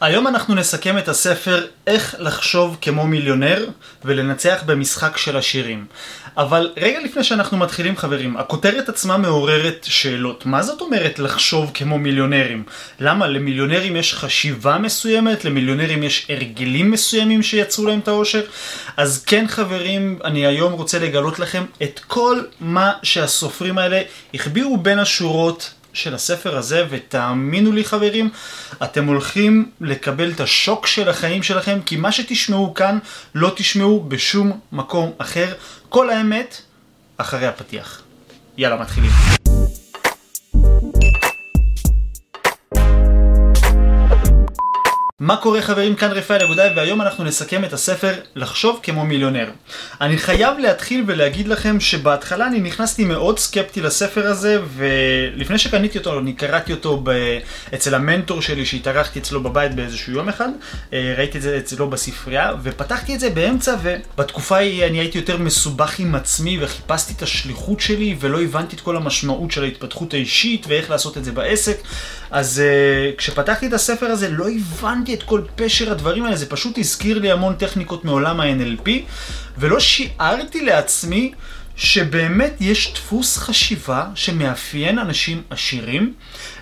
היום אנחנו נסכם את הספר איך לחשוב כמו מיליונר ולנצח במשחק של השירים. אבל רגע לפני שאנחנו מתחילים חברים, הכותרת עצמה מעוררת שאלות. מה זאת אומרת לחשוב כמו מיליונרים? למה? למיליונרים יש חשיבה מסוימת? למיליונרים יש הרגלים מסוימים שיצרו להם את העושר? אז כן חברים, אני היום רוצה לגלות לכם את כל מה שהסופרים האלה החביאו בין השורות של הספר הזה, ותאמינו לי חברים, אתם הולכים לקבל את השוק של החיים שלכם, כי מה שתשמעו כאן לא תשמעו בשום מקום אחר. כל האמת, אחרי הפתיח. יאללה, מתחילים. מה קורה חברים? כאן רפאל אגודאי והיום אנחנו נסכם את הספר לחשוב כמו מיליונר. אני חייב להתחיל ולהגיד לכם שבהתחלה אני נכנסתי מאוד סקפטי לספר הזה ולפני שקניתי אותו אני קראתי אותו ב... אצל המנטור שלי שהתארחתי אצלו בבית באיזשהו יום אחד אה, ראיתי את זה אצלו בספרייה ופתחתי את זה באמצע ובתקופה ההיא אני הייתי יותר מסובך עם עצמי וחיפשתי את השליחות שלי ולא הבנתי את כל המשמעות של ההתפתחות האישית ואיך לעשות את זה בעסק אז uh, כשפתחתי את הספר הזה לא הבנתי את כל פשר הדברים האלה, זה פשוט הזכיר לי המון טכניקות מעולם ה-NLP, ולא שיערתי לעצמי שבאמת יש דפוס חשיבה שמאפיין אנשים עשירים,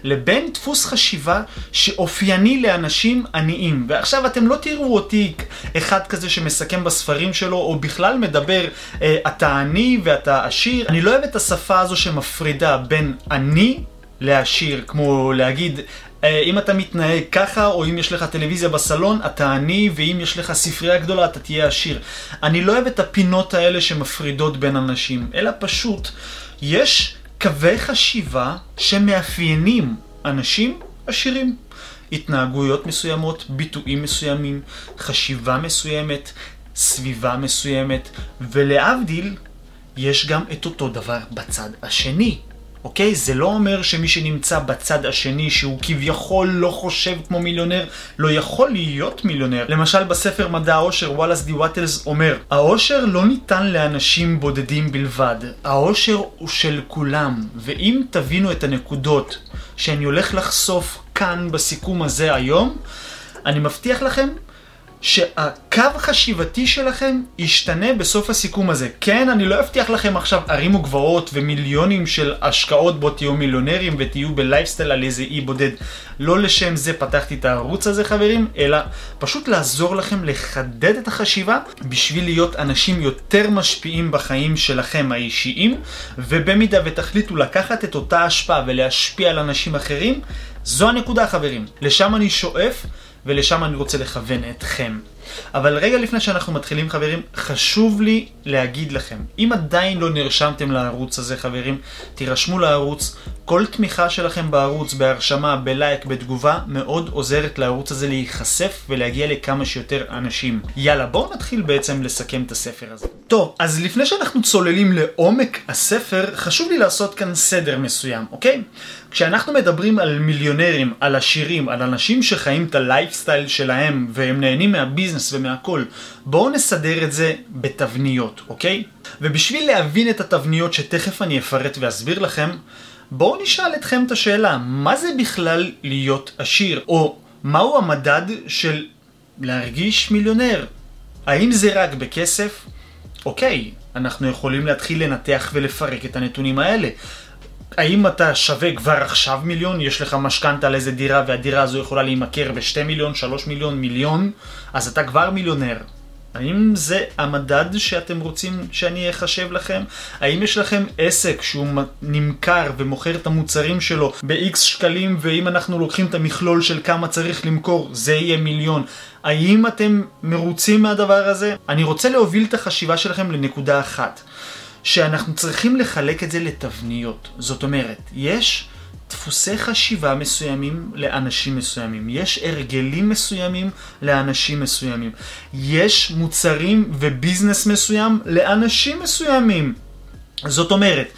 לבין דפוס חשיבה שאופייני לאנשים עניים. ועכשיו אתם לא תראו אותי אחד כזה שמסכם בספרים שלו, או בכלל מדבר, אה, אתה עני ואתה עשיר. אני לא אוהב את השפה הזו שמפרידה בין עני לעשיר, כמו להגיד, אם אתה מתנהג ככה, או אם יש לך טלוויזיה בסלון, אתה עני, ואם יש לך ספרייה גדולה, אתה תהיה עשיר. אני לא אוהב את הפינות האלה שמפרידות בין אנשים, אלא פשוט, יש קווי חשיבה שמאפיינים אנשים עשירים. התנהגויות מסוימות, ביטויים מסוימים, חשיבה מסוימת, סביבה מסוימת, ולהבדיל, יש גם את אותו דבר בצד השני. אוקיי? זה לא אומר שמי שנמצא בצד השני, שהוא כביכול לא חושב כמו מיליונר, לא יכול להיות מיליונר. למשל בספר מדע העושר, וואלאס די וואטלס אומר, העושר לא ניתן לאנשים בודדים בלבד, העושר הוא של כולם, ואם תבינו את הנקודות שאני הולך לחשוף כאן בסיכום הזה היום, אני מבטיח לכם שהקו החשיבתי שלכם ישתנה בסוף הסיכום הזה. כן, אני לא אבטיח לכם עכשיו ערים וגבעות ומיליונים של השקעות בו תהיו מיליונרים ותהיו בלייפסטייל על איזה אי בודד. לא לשם זה פתחתי את הערוץ הזה חברים, אלא פשוט לעזור לכם לחדד את החשיבה בשביל להיות אנשים יותר משפיעים בחיים שלכם האישיים, ובמידה ותחליטו לקחת את אותה השפעה ולהשפיע על אנשים אחרים, זו הנקודה חברים. לשם אני שואף. ולשם אני רוצה לכוון אתכם. אבל רגע לפני שאנחנו מתחילים חברים, חשוב לי להגיד לכם, אם עדיין לא נרשמתם לערוץ הזה חברים, תירשמו לערוץ, כל תמיכה שלכם בערוץ, בהרשמה, בלייק, בתגובה, מאוד עוזרת לערוץ הזה להיחשף ולהגיע לכמה שיותר אנשים. יאללה, בואו נתחיל בעצם לסכם את הספר הזה. טוב, אז לפני שאנחנו צוללים לעומק הספר, חשוב לי לעשות כאן סדר מסוים, אוקיי? כשאנחנו מדברים על מיליונרים, על עשירים, על אנשים שחיים את הלייפסטייל שלהם והם נהנים מהביזנס ומהכל, בואו נסדר את זה בתבניות, אוקיי? ובשביל להבין את התבניות שתכף אני אפרט ואסביר לכם, בואו נשאל אתכם את השאלה, מה זה בכלל להיות עשיר? או מהו המדד של להרגיש מיליונר? האם זה רק בכסף? אוקיי, אנחנו יכולים להתחיל לנתח ולפרק את הנתונים האלה. האם אתה שווה כבר עכשיו מיליון, יש לך משכנתה על איזה דירה והדירה הזו יכולה להימכר בשתי מיליון, שלוש מיליון, מיליון, אז אתה כבר מיליונר. האם זה המדד שאתם רוצים שאני אחשב לכם? האם יש לכם עסק שהוא נמכר ומוכר את המוצרים שלו ב-X שקלים ואם אנחנו לוקחים את המכלול של כמה צריך למכור זה יהיה מיליון? האם אתם מרוצים מהדבר הזה? אני רוצה להוביל את החשיבה שלכם לנקודה אחת. שאנחנו צריכים לחלק את זה לתבניות. זאת אומרת, יש דפוסי חשיבה מסוימים לאנשים מסוימים, יש הרגלים מסוימים לאנשים מסוימים, יש מוצרים וביזנס מסוים לאנשים מסוימים. זאת אומרת,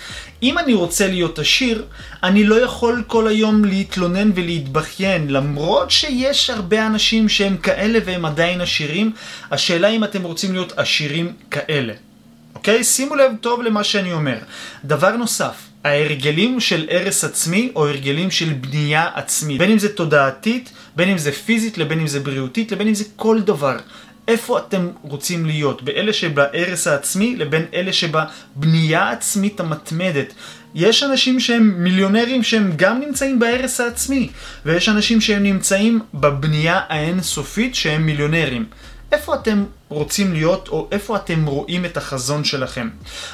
אם אני רוצה להיות עשיר, אני לא יכול כל היום להתלונן ולהתבכיין, למרות שיש הרבה אנשים שהם כאלה והם עדיין עשירים, השאלה אם אתם רוצים להיות עשירים כאלה. אוקיי? שימו לב טוב למה שאני אומר. דבר נוסף, ההרגלים של הרס עצמי או הרגלים של בנייה עצמית. בין אם זה תודעתית, בין אם זה פיזית, לבין אם זה בריאותית, לבין אם זה כל דבר. איפה אתם רוצים להיות? באלה שבהרס העצמי לבין אלה שבבנייה העצמית המתמדת. יש אנשים שהם מיליונרים שהם גם נמצאים בהרס העצמי, ויש אנשים שהם נמצאים בבנייה האינסופית שהם מיליונרים. איפה אתם רוצים להיות, או איפה אתם רואים את החזון שלכם.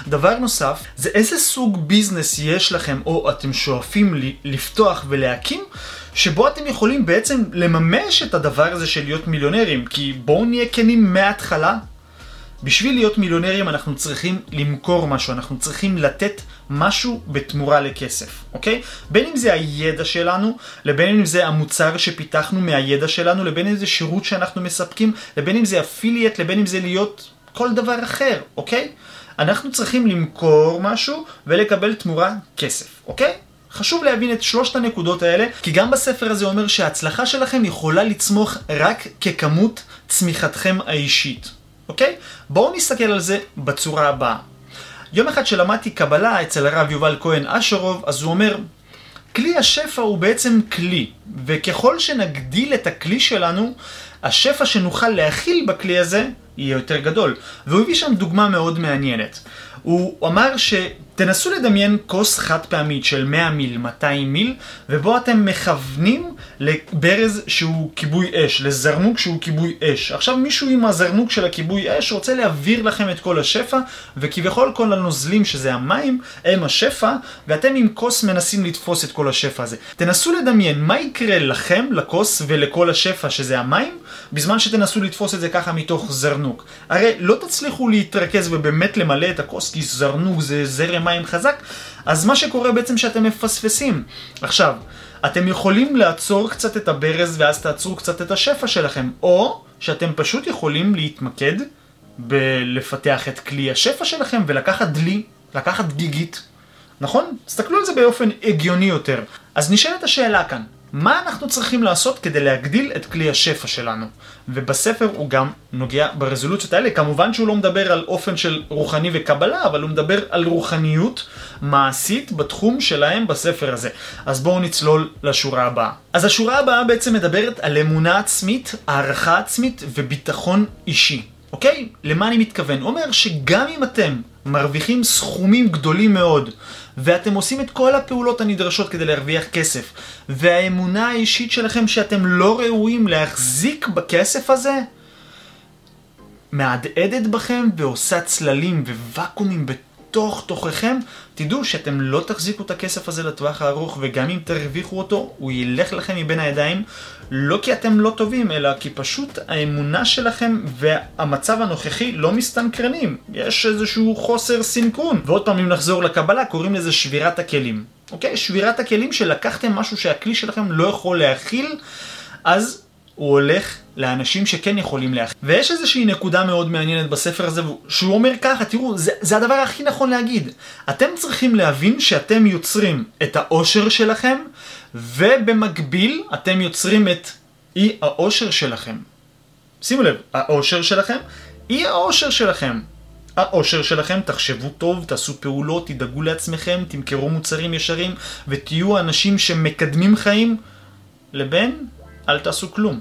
דבר נוסף, זה איזה סוג ביזנס יש לכם, או אתם שואפים לפתוח ולהקים, שבו אתם יכולים בעצם לממש את הדבר הזה של להיות מיליונרים. כי בואו נהיה כנים מההתחלה, בשביל להיות מיליונרים אנחנו צריכים למכור משהו, אנחנו צריכים לתת משהו בתמורה לכסף, אוקיי? בין אם זה הידע שלנו, לבין אם זה המוצר שפיתחנו מהידע שלנו, לבין אם זה שירות שאנחנו מספקים, לבין אם זה אפיליאט, לבין אם זה להיות כל דבר אחר, אוקיי? אנחנו צריכים למכור משהו ולקבל תמורה כסף, אוקיי? חשוב להבין את שלושת הנקודות האלה, כי גם בספר הזה אומר שההצלחה שלכם יכולה לצמוח רק ככמות צמיחתכם האישית. אוקיי? בואו נסתכל על זה בצורה הבאה. יום אחד שלמדתי קבלה אצל הרב יובל כהן אשרוב, אז הוא אומר, כלי השפע הוא בעצם כלי, וככל שנגדיל את הכלי שלנו, השפע שנוכל להכיל בכלי הזה יהיה יותר גדול. והוא הביא שם דוגמה מאוד מעניינת. הוא אמר שתנסו לדמיין כוס חד פעמית של 100 מיל, 200 מיל, ובו אתם מכוונים לברז שהוא כיבוי אש, לזרנוק שהוא כיבוי אש. עכשיו מישהו עם הזרנוק של הכיבוי אש רוצה להעביר לכם את כל השפע, וכביכול כל הנוזלים שזה המים הם השפע, ואתם עם כוס מנסים לתפוס את כל השפע הזה. תנסו לדמיין מה יקרה לכם, לכוס ולכל השפע שזה המים, בזמן שתנסו לתפוס את זה ככה מתוך זרנוק. הרי לא תצליחו להתרכז ובאמת למלא את הכוס, כי זרנוק זה זרם מים חזק, אז מה שקורה בעצם שאתם מפספסים. עכשיו, אתם יכולים לעצור קצת את הברז ואז תעצרו קצת את השפע שלכם, או שאתם פשוט יכולים להתמקד בלפתח את כלי השפע שלכם ולקחת דלי, לקחת גיגית. נכון? תסתכלו על זה באופן הגיוני יותר. אז נשאלת השאלה כאן, מה אנחנו צריכים לעשות כדי להגדיל את כלי השפע שלנו. ובספר הוא גם נוגע ברזולוציות האלה. כמובן שהוא לא מדבר על אופן של רוחני וקבלה, אבל הוא מדבר על רוחניות מעשית בתחום שלהם בספר הזה. אז בואו נצלול לשורה הבאה. אז השורה הבאה בעצם מדברת על אמונה עצמית, הערכה עצמית וביטחון אישי. אוקיי? למה אני מתכוון? הוא אומר שגם אם אתם מרוויחים סכומים גדולים מאוד, ואתם עושים את כל הפעולות הנדרשות כדי להרוויח כסף, והאמונה האישית שלכם שאתם לא ראויים להחזיק בכסף הזה, מהדהדת בכם ועושה צללים וואקומים בתוך תוככם, תדעו שאתם לא תחזיקו את הכסף הזה לטווח הארוך, וגם אם תרוויחו אותו, הוא ילך לכם מבין הידיים, לא כי אתם לא טובים, אלא כי פשוט האמונה שלכם והמצב הנוכחי לא מסתנכרנים. יש איזשהו חוסר סינכרון. ועוד פעם, אם נחזור לקבלה, קוראים לזה שבירת הכלים. אוקיי? שבירת הכלים שלקחתם משהו שהכלי שלכם לא יכול להכיל, אז הוא הולך לאנשים שכן יכולים להכיל. ויש איזושהי נקודה מאוד מעניינת בספר הזה, שהוא אומר ככה, תראו, זה, זה הדבר הכי נכון להגיד. אתם צריכים להבין שאתם יוצרים את האושר שלכם, ובמקביל אתם יוצרים את אי האושר שלכם. שימו לב, האושר שלכם, אי האושר שלכם. האושר שלכם, תחשבו טוב, תעשו פעולות, תדאגו לעצמכם, תמכרו מוצרים ישרים ותהיו אנשים שמקדמים חיים, לבין אל תעשו כלום.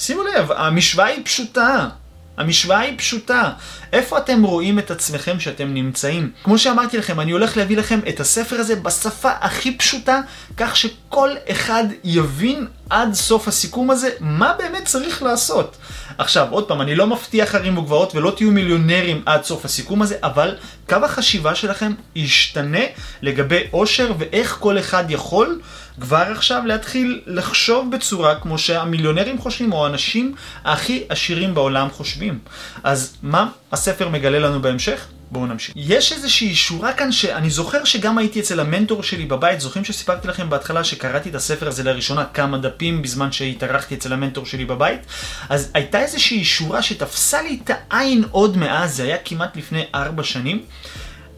שימו לב, המשוואה היא פשוטה. המשוואה היא פשוטה. איפה אתם רואים את עצמכם שאתם נמצאים? כמו שאמרתי לכם, אני הולך להביא לכם את הספר הזה בשפה הכי פשוטה, כך שכל אחד יבין עד סוף הסיכום הזה מה באמת צריך לעשות. עכשיו, עוד פעם, אני לא מבטיח הרים וגבעות ולא תהיו מיליונרים עד סוף הסיכום הזה, אבל קו החשיבה שלכם ישתנה לגבי אושר ואיך כל אחד יכול כבר עכשיו להתחיל לחשוב בצורה כמו שהמיליונרים חושבים, או האנשים הכי עשירים בעולם חושבים. אז מה הספר מגלה לנו בהמשך? בואו נמשיך. יש איזושהי שורה כאן שאני זוכר שגם הייתי אצל המנטור שלי בבית, זוכרים שסיפרתי לכם בהתחלה שקראתי את הספר הזה לראשונה כמה דפים בזמן שהתארחתי אצל המנטור שלי בבית? אז הייתה איזושהי שורה שתפסה לי את העין עוד מאז, זה היה כמעט לפני ארבע שנים.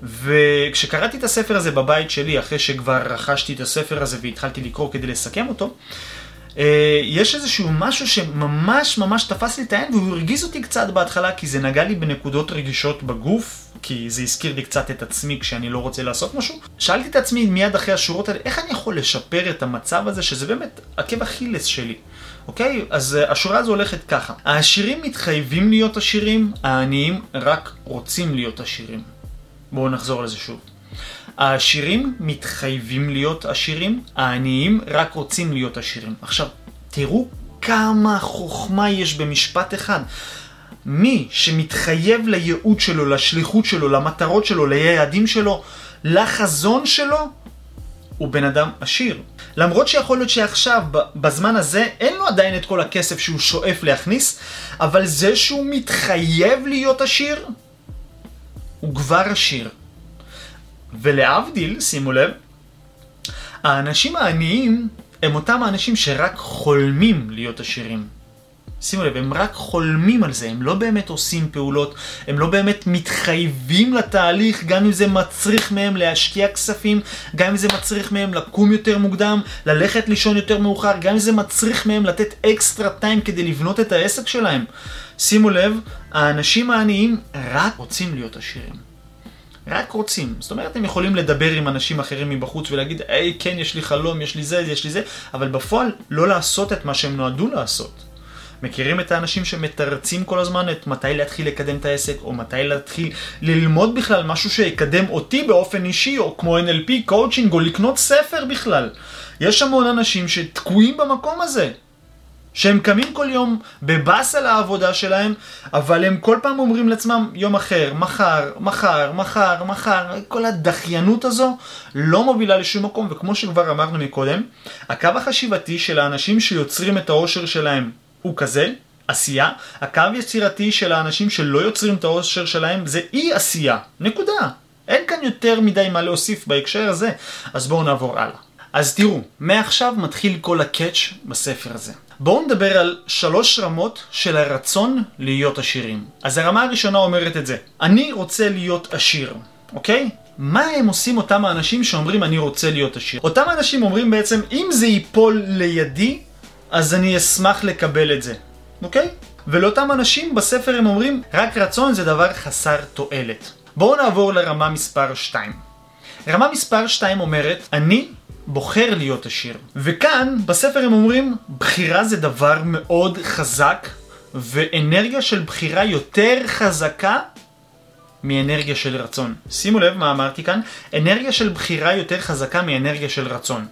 וכשקראתי את הספר הזה בבית שלי, אחרי שכבר רכשתי את הספר הזה והתחלתי לקרוא כדי לסכם אותו, אה, יש איזשהו משהו שממש ממש תפס לי את העין והוא הרגיז אותי קצת בהתחלה כי זה נגע לי בנקודות רגישות בגוף, כי זה הזכיר לי קצת את עצמי כשאני לא רוצה לעשות משהו. שאלתי את עצמי מיד אחרי השורות האלה, איך אני יכול לשפר את המצב הזה שזה באמת עקב אכילס שלי. אוקיי? אז uh, השורה הזו הולכת ככה. העשירים מתחייבים להיות עשירים, העניים רק רוצים להיות עשירים. בואו נחזור לזה שוב. העשירים מתחייבים להיות עשירים, העניים רק רוצים להיות עשירים. עכשיו, תראו כמה חוכמה יש במשפט אחד. מי שמתחייב לייעוד שלו, לשליחות שלו, למטרות שלו, ליעדים שלו, לחזון שלו, הוא בן אדם עשיר. למרות שיכול להיות שעכשיו, בזמן הזה, אין לו עדיין את כל הכסף שהוא שואף להכניס, אבל זה שהוא מתחייב להיות עשיר, הוא כבר עשיר. ולהבדיל, שימו לב, האנשים העניים הם אותם האנשים שרק חולמים להיות עשירים. שימו לב, הם רק חולמים על זה, הם לא באמת עושים פעולות, הם לא באמת מתחייבים לתהליך, גם אם זה מצריך מהם להשקיע כספים, גם אם זה מצריך מהם לקום יותר מוקדם, ללכת לישון יותר מאוחר, גם אם זה מצריך מהם לתת אקסטרה טיים כדי לבנות את העסק שלהם. שימו לב, האנשים העניים רק רוצים להיות עשירים. רק רוצים. זאת אומרת, הם יכולים לדבר עם אנשים אחרים מבחוץ ולהגיד, היי, כן, יש לי חלום, יש לי זה, יש לי זה, אבל בפועל לא לעשות את מה שהם נועדו לעשות. מכירים את האנשים שמתרצים כל הזמן את מתי להתחיל לקדם את העסק, או מתי להתחיל ללמוד בכלל משהו שיקדם אותי באופן אישי, או כמו NLP, coaching, או לקנות ספר בכלל. יש המון אנשים שתקועים במקום הזה. שהם קמים כל יום בבאס על העבודה שלהם, אבל הם כל פעם אומרים לעצמם יום אחר, מחר, מחר, מחר, מחר, כל הדחיינות הזו לא מובילה לשום מקום, וכמו שכבר אמרנו מקודם, הקו החשיבתי של האנשים שיוצרים את העושר שלהם הוא כזה, עשייה, הקו יצירתי של האנשים שלא יוצרים את העושר שלהם זה אי עשייה, נקודה. אין כאן יותר מדי מה להוסיף בהקשר הזה, אז בואו נעבור הלאה. אז תראו, מעכשיו מתחיל כל הקאץ' בספר הזה. בואו נדבר על שלוש רמות של הרצון להיות עשירים. אז הרמה הראשונה אומרת את זה, אני רוצה להיות עשיר, אוקיי? מה הם עושים אותם האנשים שאומרים אני רוצה להיות עשיר? אותם האנשים אומרים בעצם, אם זה ייפול לידי, אז אני אשמח לקבל את זה, אוקיי? ולאותם אנשים בספר הם אומרים, רק רצון זה דבר חסר תועלת. בואו נעבור לרמה מספר 2. רמה מספר 2 אומרת, אני בוחר להיות עשיר. וכאן, בספר הם אומרים, בחירה זה דבר מאוד חזק, ואנרגיה של בחירה יותר חזקה מאנרגיה של רצון. שימו לב מה אמרתי כאן, אנרגיה של בחירה יותר חזקה מאנרגיה של רצון.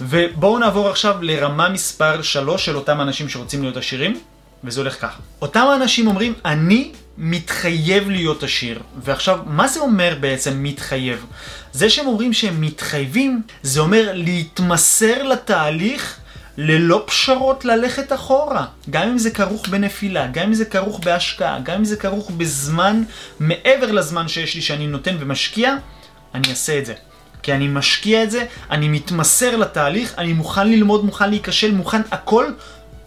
ובואו נעבור עכשיו לרמה מספר 3 של אותם אנשים שרוצים להיות עשירים, וזה הולך ככה. אותם האנשים אומרים, אני מתחייב להיות עשיר. ועכשיו, מה זה אומר בעצם מתחייב? זה שהם אומרים שהם מתחייבים, זה אומר להתמסר לתהליך ללא פשרות ללכת אחורה. גם אם זה כרוך בנפילה, גם אם זה כרוך בהשקעה, גם אם זה כרוך בזמן מעבר לזמן שיש לי שאני נותן ומשקיע, אני אעשה את זה. כי אני משקיע את זה, אני מתמסר לתהליך, אני מוכן ללמוד, מוכן להיכשל, מוכן הכל,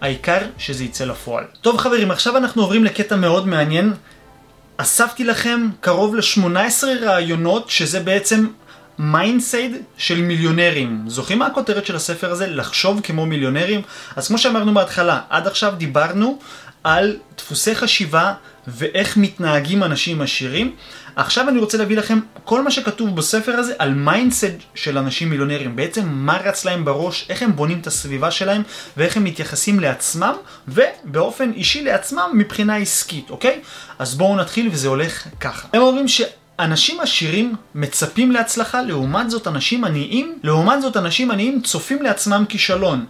העיקר שזה יצא לפועל. טוב חברים, עכשיו אנחנו עוברים לקטע מאוד מעניין. אספתי לכם קרוב ל-18 רעיונות שזה בעצם mindset של מיליונרים. זוכרים מה הכותרת של הספר הזה? לחשוב כמו מיליונרים? אז כמו שאמרנו בהתחלה, עד עכשיו דיברנו על דפוסי חשיבה ואיך מתנהגים אנשים עשירים. עכשיו אני רוצה להביא לכם כל מה שכתוב בספר הזה על mindset של אנשים מיליונרים. בעצם מה רץ להם בראש, איך הם בונים את הסביבה שלהם ואיך הם מתייחסים לעצמם ובאופן אישי לעצמם מבחינה עסקית, אוקיי? אז בואו נתחיל וזה הולך ככה. הם אומרים ש... אנשים עשירים מצפים להצלחה, לעומת זאת אנשים עניים, לעומת זאת אנשים עניים צופים לעצמם כישלון.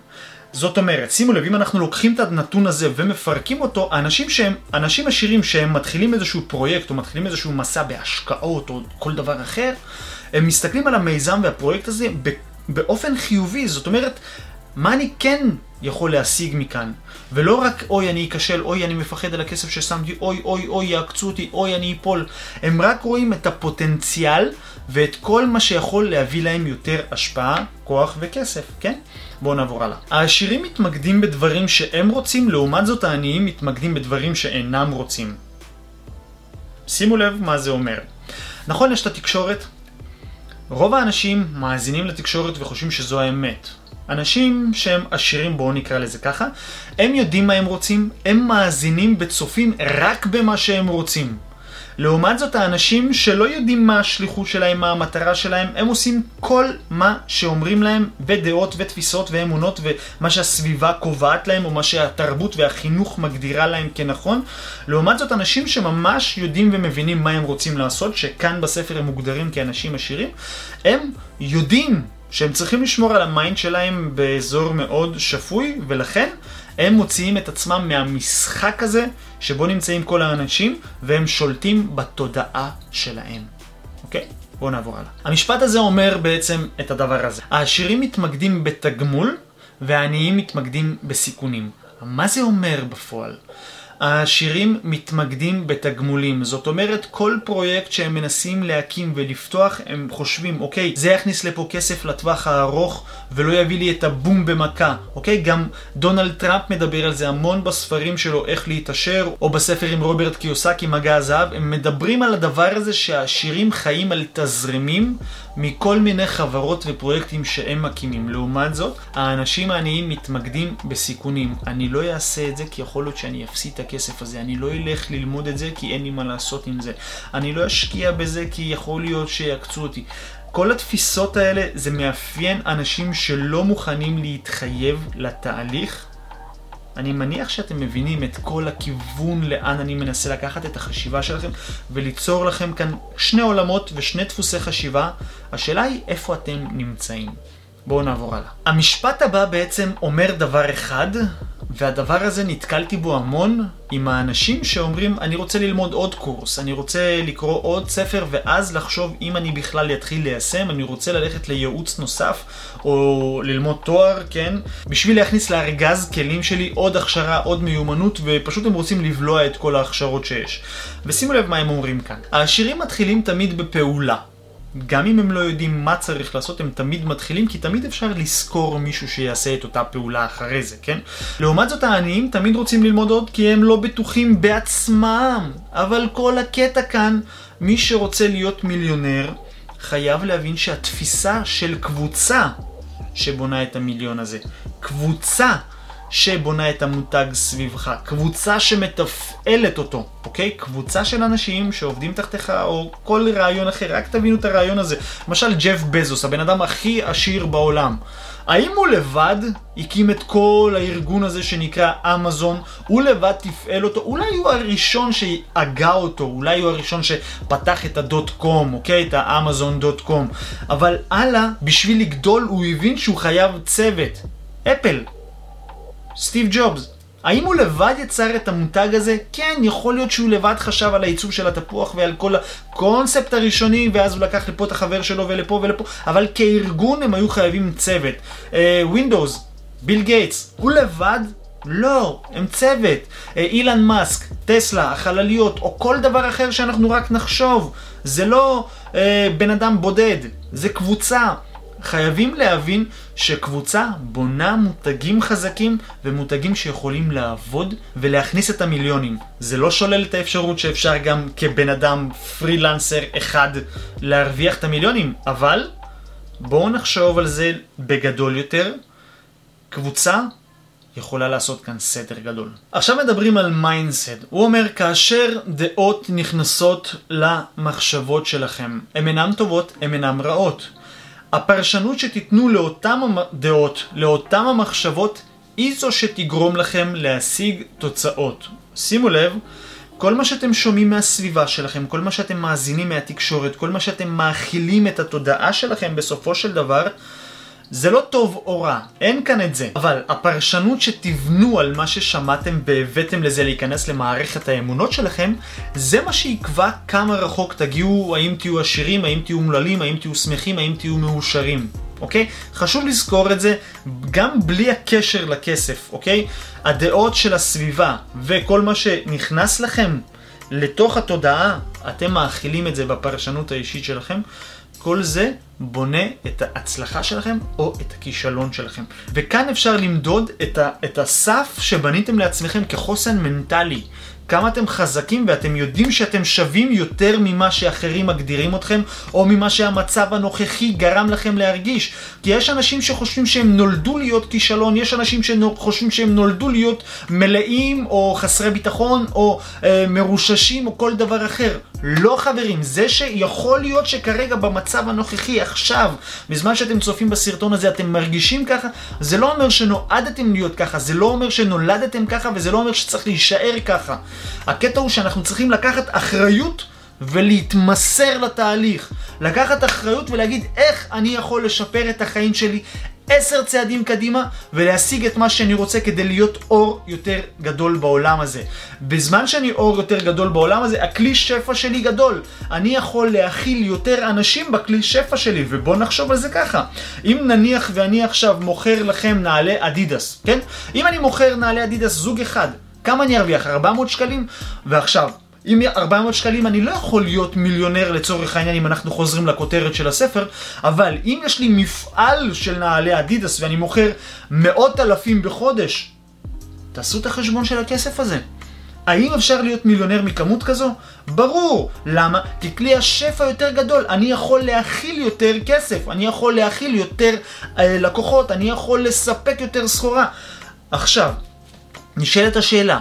זאת אומרת, שימו לב, אם אנחנו לוקחים את הנתון הזה ומפרקים אותו, אנשים שהם, אנשים עשירים שהם מתחילים איזשהו פרויקט או מתחילים איזשהו מסע בהשקעות או כל דבר אחר, הם מסתכלים על המיזם והפרויקט הזה באופן חיובי, זאת אומרת, מה אני כן יכול להשיג מכאן? ולא רק אוי אני אכשל, אוי אני מפחד על הכסף ששמתי, אוי אוי אוי יעקצו אותי, אוי אני אפול. הם רק רואים את הפוטנציאל ואת כל מה שיכול להביא להם יותר השפעה, כוח וכסף, כן? בואו נעבור הלאה. העשירים מתמקדים בדברים שהם רוצים, לעומת זאת העניים מתמקדים בדברים שאינם רוצים. שימו לב מה זה אומר. נכון, יש את התקשורת. רוב האנשים מאזינים לתקשורת וחושבים שזו האמת. אנשים שהם עשירים, בואו נקרא לזה ככה, הם יודעים מה הם רוצים, הם מאזינים וצופים רק במה שהם רוצים. לעומת זאת, האנשים שלא יודעים מה השליחות שלהם, מה המטרה שלהם, הם עושים כל מה שאומרים להם בדעות ותפיסות ואמונות ומה שהסביבה קובעת להם, או מה שהתרבות והחינוך מגדירה להם כנכון. לעומת זאת, אנשים שממש יודעים ומבינים מה הם רוצים לעשות, שכאן בספר הם מוגדרים כאנשים עשירים, הם יודעים שהם צריכים לשמור על ה mind שלהם באזור מאוד שפוי, ולכן הם מוציאים את עצמם מהמשחק הזה שבו נמצאים כל האנשים, והם שולטים בתודעה שלהם. אוקיי? בואו נעבור הלאה. המשפט הזה אומר בעצם את הדבר הזה. העשירים מתמקדים בתגמול, והעניים מתמקדים בסיכונים. מה זה אומר בפועל? העשירים מתמקדים בתגמולים. זאת אומרת, כל פרויקט שהם מנסים להקים ולפתוח, הם חושבים, אוקיי, זה יכניס לפה כסף לטווח הארוך ולא יביא לי את הבום במכה, אוקיי? גם דונלד טראמפ מדבר על זה המון בספרים שלו, איך להתעשר, או בספר עם רוברט קיוסקי, מגע הזהב. הם מדברים על הדבר הזה שהעשירים חיים על תזרימים מכל מיני חברות ופרויקטים שהם מקימים. לעומת זאת, האנשים העניים מתמקדים בסיכונים. אני לא אעשה את זה כי יכול להיות שאני אפסיד את הכסף הזה. אני לא אלך ללמוד את זה כי אין לי מה לעשות עם זה. אני לא אשקיע בזה כי יכול להיות שיעקצו אותי. כל התפיסות האלה זה מאפיין אנשים שלא מוכנים להתחייב לתהליך. אני מניח שאתם מבינים את כל הכיוון לאן אני מנסה לקחת את החשיבה שלכם וליצור לכם כאן שני עולמות ושני דפוסי חשיבה. השאלה היא איפה אתם נמצאים. בואו נעבור הלאה. המשפט הבא בעצם אומר דבר אחד, והדבר הזה נתקלתי בו המון עם האנשים שאומרים, אני רוצה ללמוד עוד קורס, אני רוצה לקרוא עוד ספר, ואז לחשוב אם אני בכלל אתחיל ליישם, אני רוצה ללכת לייעוץ נוסף, או ללמוד תואר, כן? בשביל להכניס לארגז כלים שלי עוד הכשרה, עוד מיומנות, ופשוט הם רוצים לבלוע את כל ההכשרות שיש. ושימו לב מה הם אומרים כאן. העשירים מתחילים תמיד בפעולה. גם אם הם לא יודעים מה צריך לעשות, הם תמיד מתחילים, כי תמיד אפשר לשכור מישהו שיעשה את אותה פעולה אחרי זה, כן? לעומת זאת, העניים תמיד רוצים ללמוד עוד, כי הם לא בטוחים בעצמם. אבל כל הקטע כאן, מי שרוצה להיות מיליונר, חייב להבין שהתפיסה של קבוצה שבונה את המיליון הזה, קבוצה שבונה את המותג סביבך, קבוצה שמתפעלת אותו, אוקיי? קבוצה של אנשים שעובדים תחתיך או כל רעיון אחר, רק תבינו את הרעיון הזה. למשל ג'ף בזוס, הבן אדם הכי עשיר בעולם. האם הוא לבד הקים את כל הארגון הזה שנקרא אמזון? הוא לבד תפעל אותו? אולי הוא הראשון שהגה אותו, אולי הוא הראשון שפתח את הדוט קום, אוקיי? את האמזון דוט קום. אבל הלאה, בשביל לגדול הוא הבין שהוא חייב צוות. אפל, סטיב ג'ובס. האם הוא לבד יצר את המותג הזה? כן, יכול להיות שהוא לבד חשב על העיצוב של התפוח ועל כל הקונספט הראשוני, ואז הוא לקח לפה את החבר שלו ולפה ולפה, אבל כארגון הם היו חייבים צוות. Windows, ביל גייטס, הוא לבד? לא, הם צוות. אה, אילון מאסק, טסלה, החלליות, או כל דבר אחר שאנחנו רק נחשוב. זה לא אה, בן אדם בודד, זה קבוצה. חייבים להבין שקבוצה בונה מותגים חזקים ומותגים שיכולים לעבוד ולהכניס את המיליונים. זה לא שולל את האפשרות שאפשר גם כבן אדם פרילנסר אחד להרוויח את המיליונים, אבל בואו נחשוב על זה בגדול יותר. קבוצה יכולה לעשות כאן סדר גדול. עכשיו מדברים על mindset. הוא אומר, כאשר דעות נכנסות למחשבות שלכם, הן אינן טובות, הן אינן רעות. הפרשנות שתיתנו לאותם הדעות, לאותם המחשבות, היא זו שתגרום לכם להשיג תוצאות. שימו לב, כל מה שאתם שומעים מהסביבה שלכם, כל מה שאתם מאזינים מהתקשורת, כל מה שאתם מאכילים את התודעה שלכם בסופו של דבר, זה לא טוב או רע, אין כאן את זה. אבל הפרשנות שתבנו על מה ששמעתם והבאתם לזה להיכנס למערכת האמונות שלכם, זה מה שיקבע כמה רחוק תגיעו, האם תהיו עשירים, האם תהיו אומללים, האם תהיו שמחים, האם תהיו מאושרים. אוקיי? חשוב לזכור את זה גם בלי הקשר לכסף, אוקיי? הדעות של הסביבה וכל מה שנכנס לכם לתוך התודעה, אתם מאכילים את זה בפרשנות האישית שלכם, כל זה בונה את ההצלחה שלכם או את הכישלון שלכם. וכאן אפשר למדוד את, ה, את הסף שבניתם לעצמכם כחוסן מנטלי. כמה אתם חזקים ואתם יודעים שאתם שווים יותר ממה שאחרים מגדירים אתכם, או ממה שהמצב הנוכחי גרם לכם להרגיש. כי יש אנשים שחושבים שהם נולדו להיות כישלון, יש אנשים שחושבים שהם נולדו להיות מלאים, או חסרי ביטחון, או אה, מרוששים, או כל דבר אחר. לא חברים, זה שיכול להיות שכרגע במצב הנוכחי, עכשיו, בזמן שאתם צופים בסרטון הזה, אתם מרגישים ככה, זה לא אומר שנועדתם להיות ככה, זה לא אומר שנולדתם ככה, וזה לא אומר שצריך להישאר ככה. הקטע הוא שאנחנו צריכים לקחת אחריות ולהתמסר לתהליך. לקחת אחריות ולהגיד איך אני יכול לשפר את החיים שלי עשר צעדים קדימה ולהשיג את מה שאני רוצה כדי להיות אור יותר גדול בעולם הזה. בזמן שאני אור יותר גדול בעולם הזה, הכלי שפע שלי גדול. אני יכול להכיל יותר אנשים בכלי שפע שלי, ובואו נחשוב על זה ככה. אם נניח ואני עכשיו מוכר לכם נעלי אדידס, כן? אם אני מוכר נעלי אדידס זוג אחד, כמה אני ארוויח? 400 שקלים? ועכשיו, עם 400 שקלים אני לא יכול להיות מיליונר לצורך העניין אם אנחנו חוזרים לכותרת של הספר, אבל אם יש לי מפעל של נעלי אדידס ואני מוכר מאות אלפים בחודש, תעשו את החשבון של הכסף הזה. האם אפשר להיות מיליונר מכמות כזו? ברור. למה? כי כלי השפע יותר גדול. אני יכול להכיל יותר כסף, אני יכול להכיל יותר אה, לקוחות, אני יכול לספק יותר סחורה. עכשיו, נשאלת השאלה,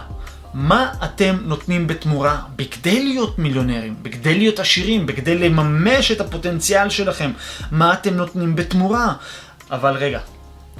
מה אתם נותנים בתמורה בכדי להיות מיליונרים, בכדי להיות עשירים, בכדי לממש את הפוטנציאל שלכם? מה אתם נותנים בתמורה? אבל רגע,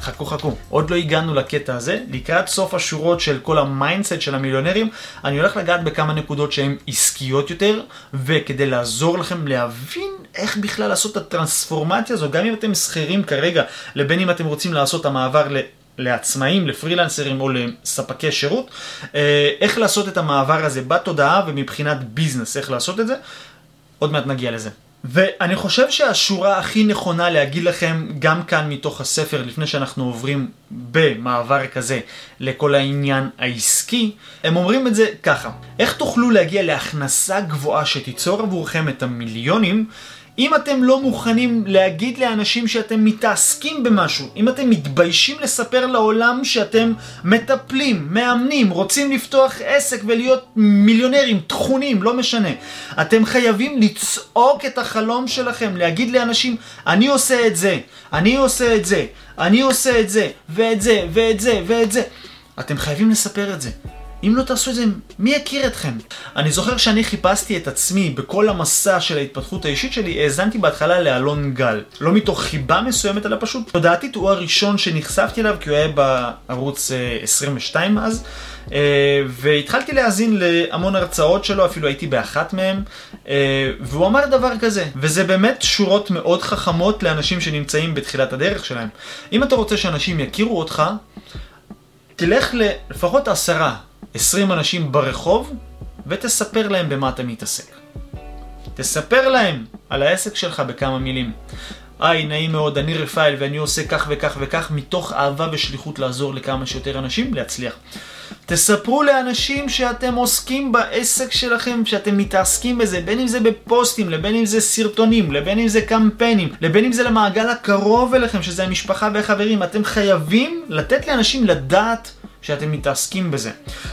חכו חכו, עוד לא הגענו לקטע הזה. לקראת סוף השורות של כל ה mindset של המיליונרים, אני הולך לגעת בכמה נקודות שהן עסקיות יותר, וכדי לעזור לכם להבין איך בכלל לעשות את הטרנספורמציה הזו, גם אם אתם שכירים כרגע, לבין אם אתם רוצים לעשות את המעבר ל... לעצמאים, לפרילנסרים או לספקי שירות, אה, איך לעשות את המעבר הזה בתודעה ומבחינת ביזנס, איך לעשות את זה, עוד מעט נגיע לזה. ואני חושב שהשורה הכי נכונה להגיד לכם, גם כאן מתוך הספר, לפני שאנחנו עוברים במעבר כזה לכל העניין העסקי, הם אומרים את זה ככה, איך תוכלו להגיע להכנסה גבוהה שתיצור עבורכם את המיליונים אם אתם לא מוכנים להגיד לאנשים שאתם מתעסקים במשהו, אם אתם מתביישים לספר לעולם שאתם מטפלים, מאמנים, רוצים לפתוח עסק ולהיות מיליונרים, תכונים, לא משנה. אתם חייבים לצעוק את החלום שלכם, להגיד לאנשים, אני עושה את זה, אני עושה את זה, אני עושה את זה, ואת זה, ואת זה, ואת זה. אתם חייבים לספר את זה. אם לא תעשו את זה, מי יכיר אתכם? אני זוכר שאני חיפשתי את עצמי בכל המסע של ההתפתחות האישית שלי, האזנתי בהתחלה לאלון גל. לא מתוך חיבה מסוימת, אלא פשוט תודעתית הוא הראשון שנחשפתי אליו, כי הוא היה בערוץ 22 אה, אז. אה, והתחלתי להאזין להמון הרצאות שלו, אפילו הייתי באחת מהן, אה, והוא אמר דבר כזה, וזה באמת שורות מאוד חכמות לאנשים שנמצאים בתחילת הדרך שלהם. אם אתה רוצה שאנשים יכירו אותך, תלך לפחות עשרה 20 אנשים ברחוב ותספר להם במה אתה מתעסק. תספר להם על העסק שלך בכמה מילים. היי, נעים מאוד, אני רפאל ואני עושה כך וכך וכך מתוך אהבה ושליחות לעזור לכמה שיותר אנשים להצליח. תספרו לאנשים שאתם עוסקים בעסק שלכם, שאתם מתעסקים בזה, בין אם זה בפוסטים, לבין אם זה סרטונים, לבין אם זה קמפיינים, לבין אם זה למעגל הקרוב אליכם, שזה המשפחה והחברים. אתם חייבים לתת לאנשים לדעת שאתם מתעסקים בזה.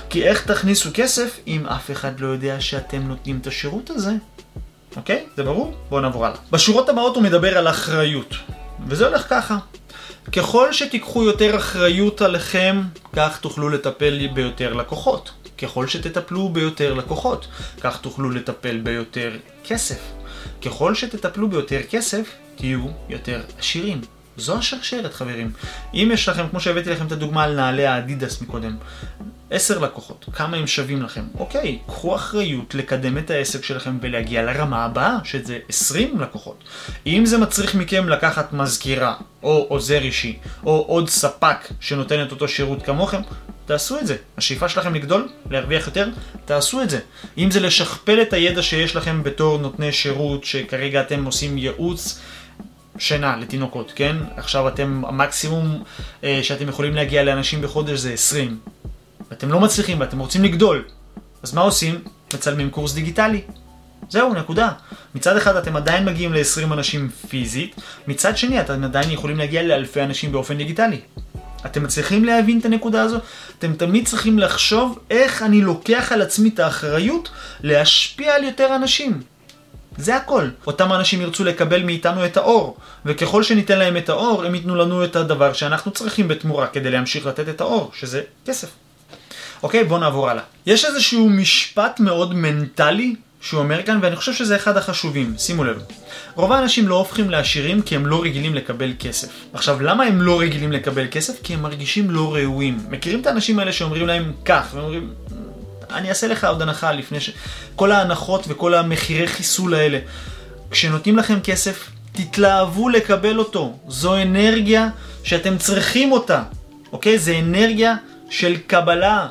כי איך תכניסו כסף אם אף אחד לא יודע שאתם נותנים את השירות הזה? אוקיי? זה ברור? בואו נעבור הלאה. בשורות הבאות הוא מדבר על אחריות. וזה הולך ככה. ככל שתיקחו יותר אחריות עליכם, כך תוכלו לטפל ביותר לקוחות. ככל שתטפלו ביותר לקוחות, כך תוכלו לטפל ביותר כסף. ככל שתטפלו ביותר כסף, תהיו יותר עשירים. זו השרשרת חברים. אם יש לכם, כמו שהבאתי לכם את הדוגמה על נעלי האדידס מקודם, עשר לקוחות, כמה הם שווים לכם? אוקיי, קחו אחריות לקדם את העסק שלכם ולהגיע לרמה הבאה, שזה 20 לקוחות. אם זה מצריך מכם לקחת מזכירה, או עוזר אישי, או עוד ספק שנותן את אותו שירות כמוכם, תעשו את זה. השאיפה שלכם לגדול, להרוויח יותר, תעשו את זה. אם זה לשכפל את הידע שיש לכם בתור נותני שירות, שכרגע אתם עושים ייעוץ, שינה לתינוקות, כן? עכשיו אתם, המקסימום אה, שאתם יכולים להגיע לאנשים בחודש זה 20. ואתם לא מצליחים ואתם רוצים לגדול. אז מה עושים? מצלמים קורס דיגיטלי. זהו, נקודה. מצד אחד אתם עדיין מגיעים ל-20 אנשים פיזית, מצד שני אתם עדיין יכולים להגיע לאלפי אנשים באופן דיגיטלי. אתם מצליחים להבין את הנקודה הזו? אתם תמיד צריכים לחשוב איך אני לוקח על עצמי את האחריות להשפיע על יותר אנשים. זה הכל. אותם אנשים ירצו לקבל מאיתנו את האור, וככל שניתן להם את האור, הם ייתנו לנו את הדבר שאנחנו צריכים בתמורה כדי להמשיך לתת את האור, שזה כסף. אוקיי, בואו נעבור הלאה. יש איזשהו משפט מאוד מנטלי שהוא אומר כאן, ואני חושב שזה אחד החשובים, שימו לב. רוב האנשים לא הופכים לעשירים כי הם לא רגילים לקבל כסף. עכשיו, למה הם לא רגילים לקבל כסף? כי הם מרגישים לא ראויים. מכירים את האנשים האלה שאומרים להם כך, ואומרים, אני אעשה לך עוד הנחה לפני ש... כל ההנחות וכל המחירי חיסול האלה. כשנותנים לכם כסף, תתלהבו לקבל אותו. זו אנרגיה שאתם צריכים אותה, אוקיי? זה אנרגיה של קבלה.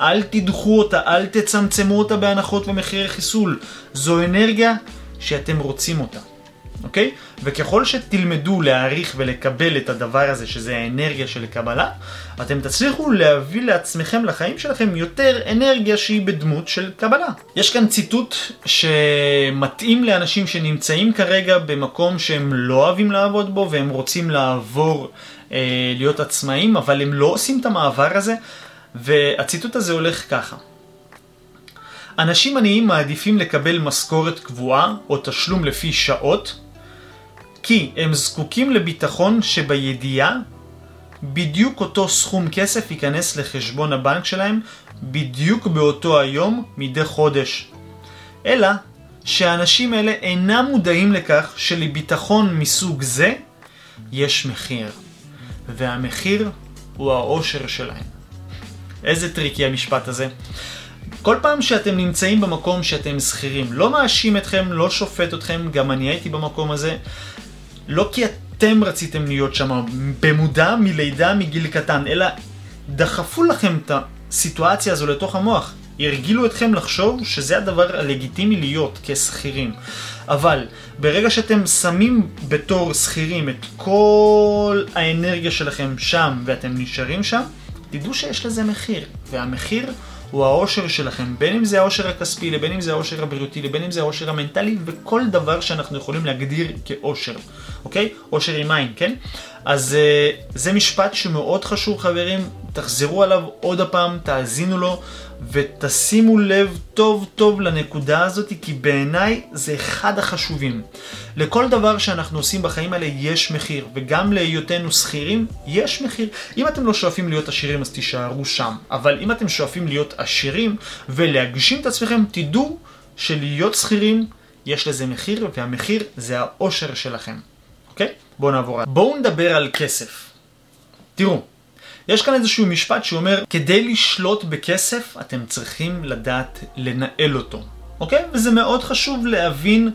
אל תדחו אותה, אל תצמצמו אותה בהנחות ומחירי חיסול. זו אנרגיה שאתם רוצים אותה. אוקיי? וככל שתלמדו להעריך ולקבל את הדבר הזה, שזה האנרגיה של קבלה, אתם תצליחו להביא לעצמכם, לחיים שלכם, יותר אנרגיה שהיא בדמות של קבלה. יש כאן ציטוט שמתאים לאנשים שנמצאים כרגע במקום שהם לא אוהבים לעבוד בו, והם רוצים לעבור אה, להיות עצמאים, אבל הם לא עושים את המעבר הזה, והציטוט הזה הולך ככה. אנשים עניים מעדיפים לקבל משכורת קבועה או תשלום לפי שעות כי הם זקוקים לביטחון שבידיעה בדיוק אותו סכום כסף ייכנס לחשבון הבנק שלהם בדיוק באותו היום מדי חודש. אלא שהאנשים האלה אינם מודעים לכך שלביטחון מסוג זה יש מחיר, והמחיר הוא העושר שלהם. איזה tricky המשפט הזה. כל פעם שאתם נמצאים במקום שאתם שכירים, לא מאשים אתכם, לא שופט אתכם, גם אני הייתי במקום הזה, לא כי אתם רציתם להיות שם במודע מלידה מגיל קטן, אלא דחפו לכם את הסיטואציה הזו לתוך המוח. הרגילו אתכם לחשוב שזה הדבר הלגיטימי להיות כשכירים. אבל ברגע שאתם שמים בתור שכירים את כל האנרגיה שלכם שם ואתם נשארים שם, תדעו שיש לזה מחיר. והמחיר הוא העושר שלכם, בין אם זה העושר הכספי, לבין אם זה העושר הבריאותי, לבין אם זה העושר המנטלי, וכל דבר שאנחנו יכולים להגדיר כעושר, אוקיי? עושר עם עין, כן? אז uh, זה משפט שמאוד חשוב חברים, תחזרו עליו עוד הפעם, תאזינו לו. ותשימו לב טוב טוב לנקודה הזאת, כי בעיניי זה אחד החשובים. לכל דבר שאנחנו עושים בחיים האלה יש מחיר, וגם להיותנו שכירים יש מחיר. אם אתם לא שואפים להיות עשירים אז תישארו שם, אבל אם אתם שואפים להיות עשירים ולהגשים את עצמכם, תדעו שלהיות שכירים יש לזה מחיר, והמחיר זה האושר שלכם. אוקיי? בואו נעבור. בואו נדבר על כסף. תראו, יש כאן איזשהו משפט שאומר, כדי לשלוט בכסף, אתם צריכים לדעת לנהל אותו. אוקיי? וזה מאוד חשוב להבין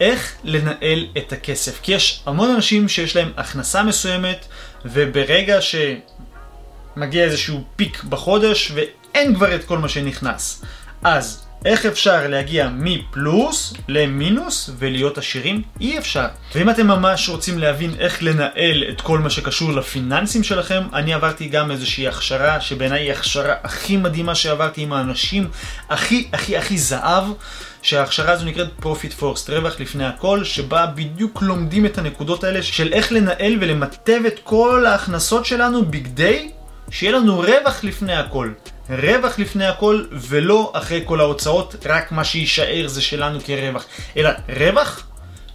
איך לנהל את הכסף. כי יש המון אנשים שיש להם הכנסה מסוימת, וברגע שמגיע איזשהו פיק בחודש, ואין כבר את כל מה שנכנס. אז איך אפשר להגיע מפלוס למינוס ולהיות עשירים? אי אפשר. ואם אתם ממש רוצים להבין איך לנהל את כל מה שקשור לפיננסים שלכם, אני עברתי גם איזושהי הכשרה שבעיניי היא ההכשרה הכי מדהימה שעברתי עם האנשים הכי הכי הכי זהב. שההכשרה הזו נקראת Profit Force, רווח לפני הכל, שבה בדיוק לומדים את הנקודות האלה של איך לנהל ולמטב את כל ההכנסות שלנו בכדי שיהיה לנו רווח לפני הכל. רווח לפני הכל, ולא אחרי כל ההוצאות, רק מה שיישאר זה שלנו כרווח. אלא רווח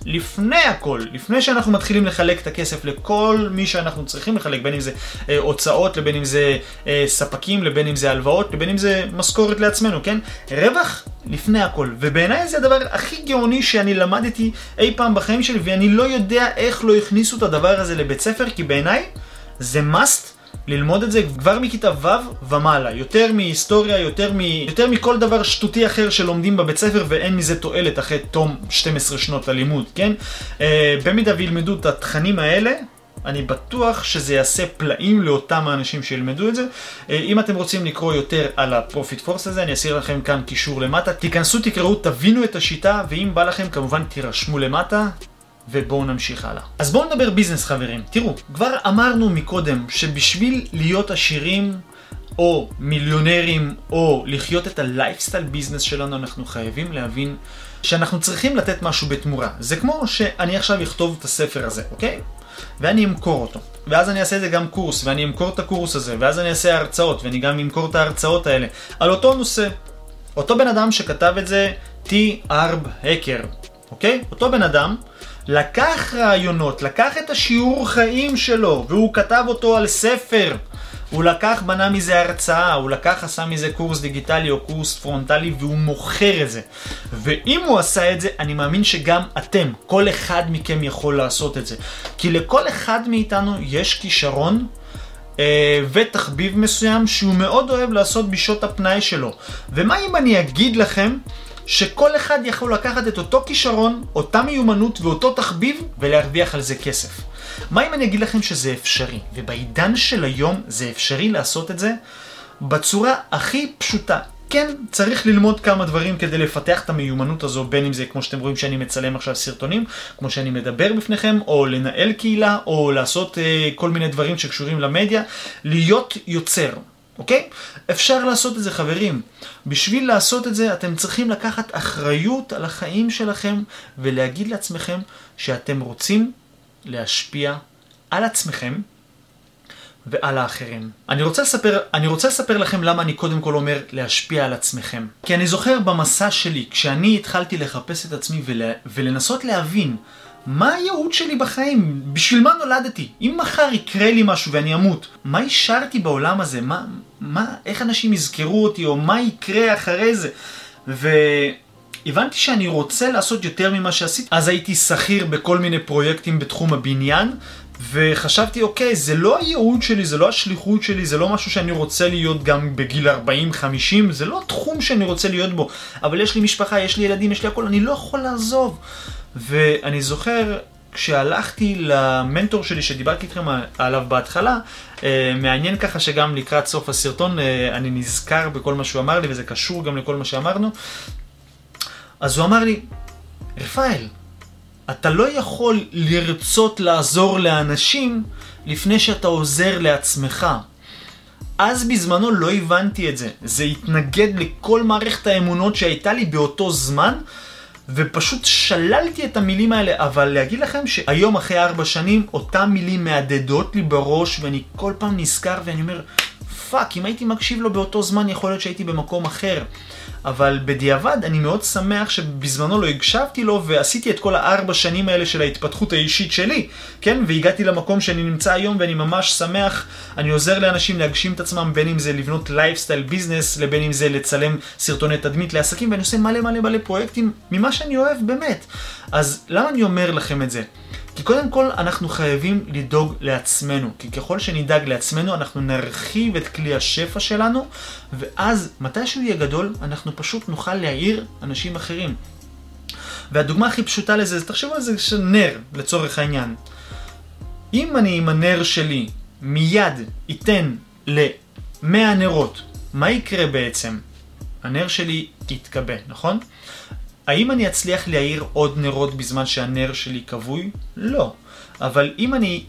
לפני הכל, לפני שאנחנו מתחילים לחלק את הכסף לכל מי שאנחנו צריכים לחלק, בין אם זה אה, הוצאות, לבין אם זה אה, ספקים, לבין אם זה הלוואות, לבין אם זה משכורת לעצמנו, כן? רווח לפני הכל. ובעיניי זה הדבר הכי גאוני שאני למדתי אי פעם בחיים שלי, ואני לא יודע איך לא הכניסו את הדבר הזה לבית ספר, כי בעיניי זה must. ללמוד את זה כבר מכיתה ו' ומעלה, יותר מהיסטוריה, יותר, מ... יותר מכל דבר שטותי אחר שלומדים בבית ספר ואין מזה תועלת אחרי תום 12 שנות הלימוד, כן? אה, במידה וילמדו את התכנים האלה, אני בטוח שזה יעשה פלאים לאותם האנשים שילמדו את זה. אה, אם אתם רוצים לקרוא יותר על ה Profit First הזה, אני אשאיר לכם כאן קישור למטה. תיכנסו, תקראו, תבינו את השיטה, ואם בא לכם כמובן תירשמו למטה. ובואו נמשיך הלאה. אז בואו נדבר business חברים. תראו, כבר אמרנו מקודם שבשביל להיות עשירים או מיליונרים, או לחיות את ה lifestyle business שלנו, אנחנו חייבים להבין שאנחנו צריכים לתת משהו בתמורה. זה כמו שאני עכשיו אכתוב את הספר הזה, אוקיי? ואני אמכור אותו. ואז אני אעשה את זה גם קורס, ואני אמכור את הקורס הזה, ואז אני אעשה הרצאות, ואני גם אמכור את ההרצאות האלה, על אותו נושא. אותו בן אדם שכתב את זה, T. ארב הקר, אוקיי? אותו בן אדם לקח רעיונות, לקח את השיעור חיים שלו, והוא כתב אותו על ספר. הוא לקח, בנה מזה הרצאה, הוא לקח, עשה מזה קורס דיגיטלי או קורס פרונטלי והוא מוכר את זה. ואם הוא עשה את זה, אני מאמין שגם אתם, כל אחד מכם יכול לעשות את זה. כי לכל אחד מאיתנו יש כישרון אה, ותחביב מסוים שהוא מאוד אוהב לעשות בשעות הפנאי שלו. ומה אם אני אגיד לכם שכל אחד יכול לקחת את אותו כישרון, אותה מיומנות ואותו תחביב ולהרוויח על זה כסף. מה אם אני אגיד לכם שזה אפשרי? ובעידן של היום זה אפשרי לעשות את זה בצורה הכי פשוטה. כן, צריך ללמוד כמה דברים כדי לפתח את המיומנות הזו, בין אם זה כמו שאתם רואים שאני מצלם עכשיו סרטונים, כמו שאני מדבר בפניכם, או לנהל קהילה, או לעשות uh, כל מיני דברים שקשורים למדיה, להיות יוצר. אוקיי? אפשר לעשות את זה חברים. בשביל לעשות את זה אתם צריכים לקחת אחריות על החיים שלכם ולהגיד לעצמכם שאתם רוצים להשפיע על עצמכם ועל האחרים. אני רוצה, לספר, אני רוצה לספר לכם למה אני קודם כל אומר להשפיע על עצמכם. כי אני זוכר במסע שלי, כשאני התחלתי לחפש את עצמי ול, ולנסות להבין מה הייעוד שלי בחיים? בשביל מה נולדתי? אם מחר יקרה לי משהו ואני אמות, מה השארתי בעולם הזה? מה, מה, איך אנשים יזכרו אותי, או מה יקרה אחרי זה? והבנתי שאני רוצה לעשות יותר ממה שעשיתי. אז הייתי שכיר בכל מיני פרויקטים בתחום הבניין, וחשבתי, אוקיי, זה לא הייעוד שלי, זה לא השליחות שלי, זה לא משהו שאני רוצה להיות גם בגיל 40-50, זה לא התחום שאני רוצה להיות בו. אבל יש לי משפחה, יש לי ילדים, יש לי הכל, אני לא יכול לעזוב. ואני זוכר כשהלכתי למנטור שלי שדיברתי איתכם עליו בהתחלה, אה, מעניין ככה שגם לקראת סוף הסרטון אה, אני נזכר בכל מה שהוא אמר לי וזה קשור גם לכל מה שאמרנו. אז הוא אמר לי, רפאל, אתה לא יכול לרצות לעזור לאנשים לפני שאתה עוזר לעצמך. אז בזמנו לא הבנתי את זה. זה התנגד לכל מערכת האמונות שהייתה לי באותו זמן, ופשוט שללתי את המילים האלה, אבל להגיד לכם שהיום אחרי ארבע שנים, אותם מילים מהדהדות לי בראש, ואני כל פעם נזכר ואני אומר, fuck, אם הייתי מקשיב לו באותו זמן, יכול להיות שהייתי במקום אחר. אבל בדיעבד אני מאוד שמח שבזמנו לא הקשבתי לו ועשיתי את כל הארבע שנים האלה של ההתפתחות האישית שלי, כן? והגעתי למקום שאני נמצא היום ואני ממש שמח, אני עוזר לאנשים להגשים את עצמם, בין אם זה לבנות lifestyle business, לבין אם זה לצלם סרטוני תדמית לעסקים, ואני עושה מלא מלא מלא פרויקטים ממה שאני אוהב באמת. אז למה אני אומר לכם את זה? כי קודם כל אנחנו חייבים לדאוג לעצמנו, כי ככל שנדאג לעצמנו אנחנו נרחיב את כלי השפע שלנו, ואז מתי שהוא יהיה גדול אנחנו פשוט נוכל להעיר אנשים אחרים. והדוגמה הכי פשוטה לזה, תחשבו על זה נר, לצורך העניין. אם אני עם הנר שלי מיד אתן ל-100 נרות, מה יקרה בעצם? הנר שלי יתכבה, נכון? האם אני אצליח להאיר עוד נרות בזמן שהנר שלי כבוי? לא. אבל אם אני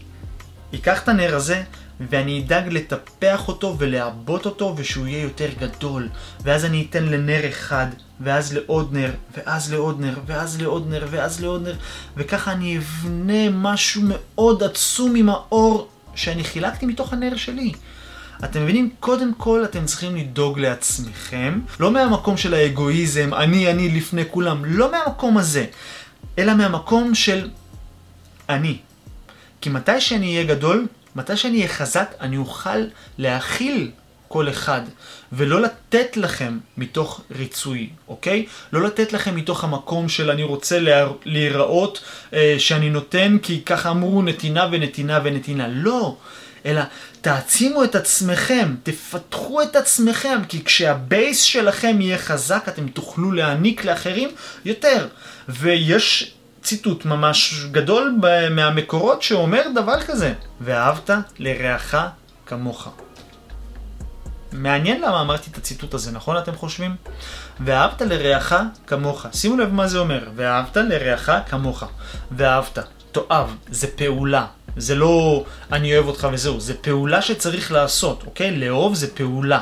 אקח את הנר הזה ואני אדאג לטפח אותו ולעבות אותו ושהוא יהיה יותר גדול ואז אני אתן לנר אחד ואז לעוד נר ואז לעוד נר ואז לעוד נר ואז לעוד נר וככה אני אבנה משהו מאוד עצום עם האור שאני חילקתי מתוך הנר שלי. אתם מבינים? קודם כל אתם צריכים לדאוג לעצמכם, לא מהמקום של האגואיזם, אני, אני לפני כולם, לא מהמקום הזה, אלא מהמקום של אני. כי מתי שאני אהיה גדול, מתי שאני אהיה חזק, אני אוכל להכיל כל אחד, ולא לתת לכם מתוך ריצוי, אוקיי? לא לתת לכם מתוך המקום של אני רוצה להיראות אה, שאני נותן כי ככה אמרו נתינה ונתינה ונתינה. לא. אלא תעצימו את עצמכם, תפתחו את עצמכם, כי כשהבייס שלכם יהיה חזק, אתם תוכלו להעניק לאחרים יותר. ויש ציטוט ממש גדול מהמקורות שאומר דבר כזה, ואהבת לרעך כמוך. מעניין למה אמרתי את הציטוט הזה, נכון אתם חושבים? ואהבת לרעך כמוך. שימו לב מה זה אומר, ואהבת לרעך כמוך. ואהבת. תאהב, זה פעולה. זה לא אני אוהב אותך וזהו, זה פעולה שצריך לעשות, אוקיי? לאהוב זה פעולה.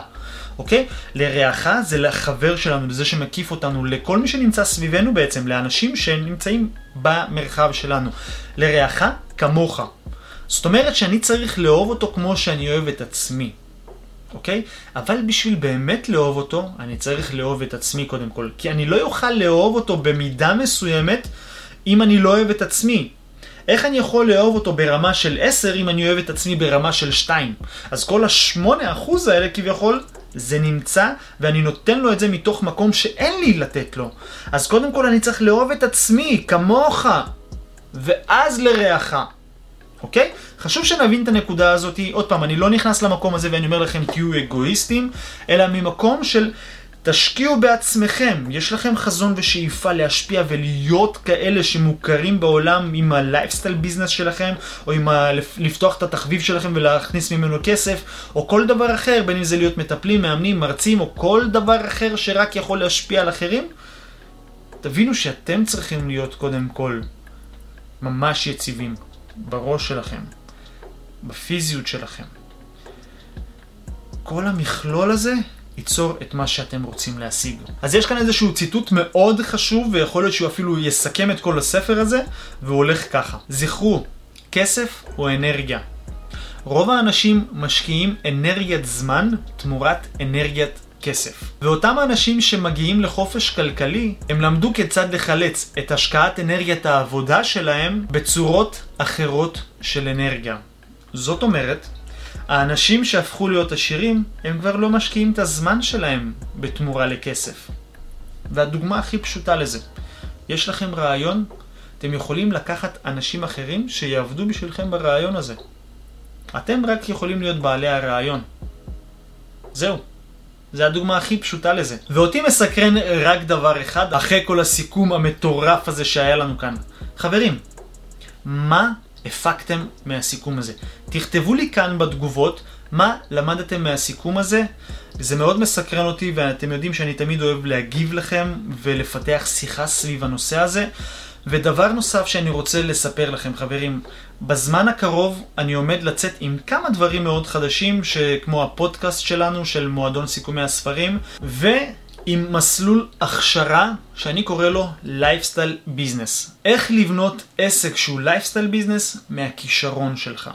אוקיי? לרעך זה לחבר שלנו, לזה שמקיף אותנו, לכל מי שנמצא סביבנו בעצם, לאנשים שנמצאים במרחב שלנו. לרעך כמוך. זאת אומרת שאני צריך לאהוב אותו כמו שאני אוהב את עצמי. אוקיי? אבל בשביל באמת לאהוב אותו, אני צריך לאהוב את עצמי קודם כל. כי אני לא אוכל לאהוב אותו במידה מסוימת אם אני לא אוהב את עצמי. איך אני יכול לאהוב אותו ברמה של 10 אם אני אוהב את עצמי ברמה של 2? אז כל ה-8% האלה כביכול, זה נמצא, ואני נותן לו את זה מתוך מקום שאין לי לתת לו. אז קודם כל אני צריך לאהוב את עצמי, כמוך, ואז לרעך. אוקיי? חשוב שנבין את הנקודה הזאת. עוד פעם, אני לא נכנס למקום הזה ואני אומר לכם תהיו אגואיסטים, אלא ממקום של תשקיעו בעצמכם. יש לכם חזון ושאיפה להשפיע ולהיות כאלה שמוכרים בעולם עם הלייפסטייל ביזנס שלכם, או עם ה... לפתוח את התחביב שלכם ולהכניס ממנו כסף, או כל דבר אחר, בין אם זה להיות מטפלים, מאמנים, מרצים, או כל דבר אחר שרק יכול להשפיע על אחרים. תבינו שאתם צריכים להיות קודם כל ממש יציבים. בראש שלכם, בפיזיות שלכם. כל המכלול הזה ייצור את מה שאתם רוצים להשיג. אז יש כאן איזשהו ציטוט מאוד חשוב, ויכול להיות שהוא אפילו יסכם את כל הספר הזה, והוא הולך ככה. זכרו, כסף הוא אנרגיה. רוב האנשים משקיעים אנרגיית זמן תמורת אנרגיית כסף. ואותם האנשים שמגיעים לחופש כלכלי, הם למדו כיצד לחלץ את השקעת אנרגיית העבודה שלהם בצורות אחרות של אנרגיה. זאת אומרת, האנשים שהפכו להיות עשירים, הם כבר לא משקיעים את הזמן שלהם בתמורה לכסף. והדוגמה הכי פשוטה לזה, יש לכם רעיון, אתם יכולים לקחת אנשים אחרים שיעבדו בשבילכם ברעיון הזה. אתם רק יכולים להיות בעלי הרעיון. זהו. זה הדוגמה הכי פשוטה לזה. ואותי מסקרן רק דבר אחד, אחרי כל הסיכום המטורף הזה שהיה לנו כאן. חברים, מה הפקתם מהסיכום הזה? תכתבו לי כאן בתגובות מה למדתם מהסיכום הזה. זה מאוד מסקרן אותי ואתם יודעים שאני תמיד אוהב להגיב לכם ולפתח שיחה סביב הנושא הזה. ודבר נוסף שאני רוצה לספר לכם, חברים, בזמן הקרוב אני עומד לצאת עם כמה דברים מאוד חדשים, כמו הפודקאסט שלנו, של מועדון סיכומי הספרים, ועם מסלול הכשרה שאני קורא לו lifestyle business. איך לבנות עסק שהוא lifestyle business מהכישרון שלך.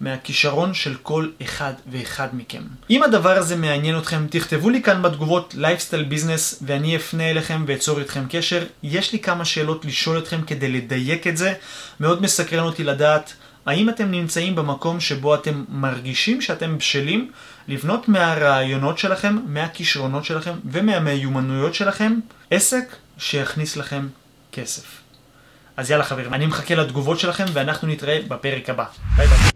מהכישרון של כל אחד ואחד מכם. אם הדבר הזה מעניין אתכם, תכתבו לי כאן בתגובות lifestyle business ואני אפנה אליכם ואצור איתכם קשר. יש לי כמה שאלות לשאול אתכם כדי לדייק את זה. מאוד מסקרן אותי לדעת האם אתם נמצאים במקום שבו אתם מרגישים שאתם בשלים לבנות מהרעיונות שלכם, מהכישרונות שלכם ומהמיומנויות שלכם עסק שיכניס לכם כסף. אז יאללה חברים, אני מחכה לתגובות שלכם ואנחנו נתראה בפרק הבא. ביי ביי.